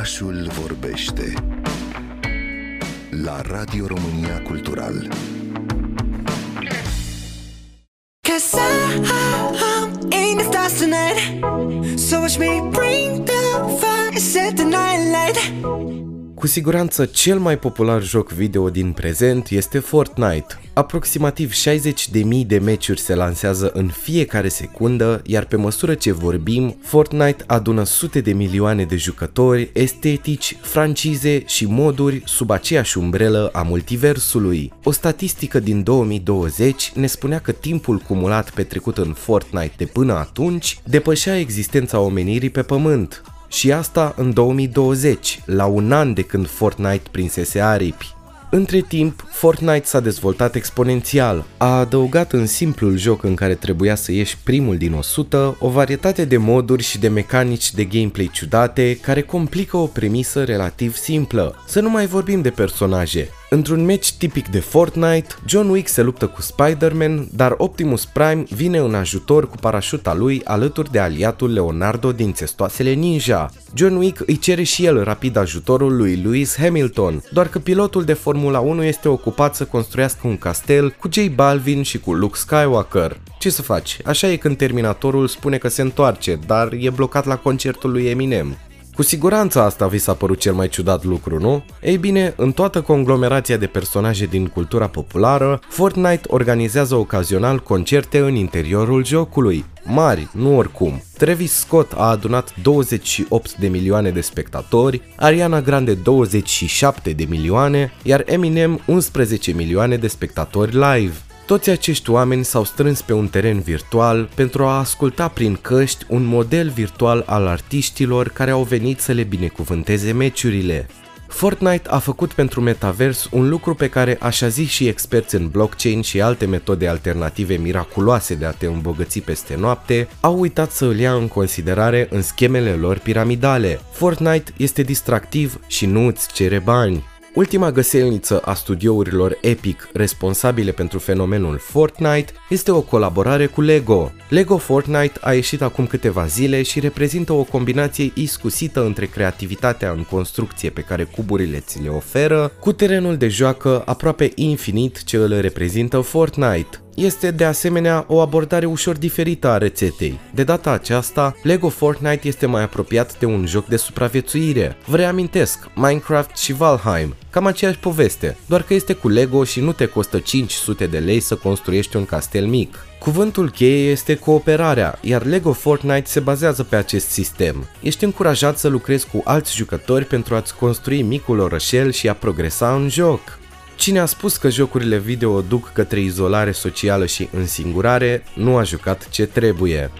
Orașul vorbește la Radio România Cultural. Cause I'm in the stars tonight So watch me bring the fire, set the night light cu siguranță cel mai popular joc video din prezent este Fortnite. Aproximativ 60.000 de meciuri se lansează în fiecare secundă, iar pe măsură ce vorbim, Fortnite adună sute de milioane de jucători, estetici, francize și moduri sub aceeași umbrelă a multiversului. O statistică din 2020 ne spunea că timpul cumulat petrecut în Fortnite de până atunci depășea existența omenirii pe pământ, și asta în 2020, la un an de când Fortnite prinsese aripi. Între timp, Fortnite s-a dezvoltat exponențial, a adăugat în simplul joc în care trebuia să ieși primul din 100 o varietate de moduri și de mecanici de gameplay ciudate care complică o premisă relativ simplă. Să nu mai vorbim de personaje. Într-un match tipic de Fortnite, John Wick se luptă cu Spider-Man, dar Optimus Prime vine în ajutor cu parașuta lui alături de aliatul Leonardo din Testoasele Ninja. John Wick îi cere și el rapid ajutorul lui Lewis Hamilton, doar că pilotul de Formula 1 este ocupat să construiască un castel cu J Balvin și cu Luke Skywalker. Ce să faci? Așa e când Terminatorul spune că se întoarce, dar e blocat la concertul lui Eminem. Cu siguranță asta vi s-a părut cel mai ciudat lucru, nu? Ei bine, în toată conglomerația de personaje din cultura populară, Fortnite organizează ocazional concerte în interiorul jocului. Mari, nu oricum. Travis Scott a adunat 28 de milioane de spectatori, Ariana Grande 27 de milioane, iar Eminem 11 milioane de spectatori live. Toți acești oameni s-au strâns pe un teren virtual pentru a asculta prin căști un model virtual al artiștilor care au venit să le binecuvânteze meciurile. Fortnite a făcut pentru metavers un lucru pe care așa zi și experți în blockchain și alte metode alternative miraculoase de a te îmbogăți peste noapte au uitat să îl ia în considerare în schemele lor piramidale. Fortnite este distractiv și nu îți cere bani. Ultima găselniță a studiourilor Epic responsabile pentru fenomenul Fortnite este o colaborare cu LEGO. LEGO Fortnite a ieșit acum câteva zile și reprezintă o combinație iscusită între creativitatea în construcție pe care cuburile ți le oferă, cu terenul de joacă aproape infinit ce îl reprezintă Fortnite. Este de asemenea o abordare ușor diferită a rețetei. De data aceasta, Lego Fortnite este mai apropiat de un joc de supraviețuire. Vă reamintesc, Minecraft și Valheim, cam aceeași poveste, doar că este cu Lego și nu te costă 500 de lei să construiești un castel mic. Cuvântul cheie este cooperarea, iar Lego Fortnite se bazează pe acest sistem. Ești încurajat să lucrezi cu alți jucători pentru a-ți construi micul orășel și a progresa în joc. Cine a spus că jocurile video duc către izolare socială și însingurare, nu a jucat ce trebuie.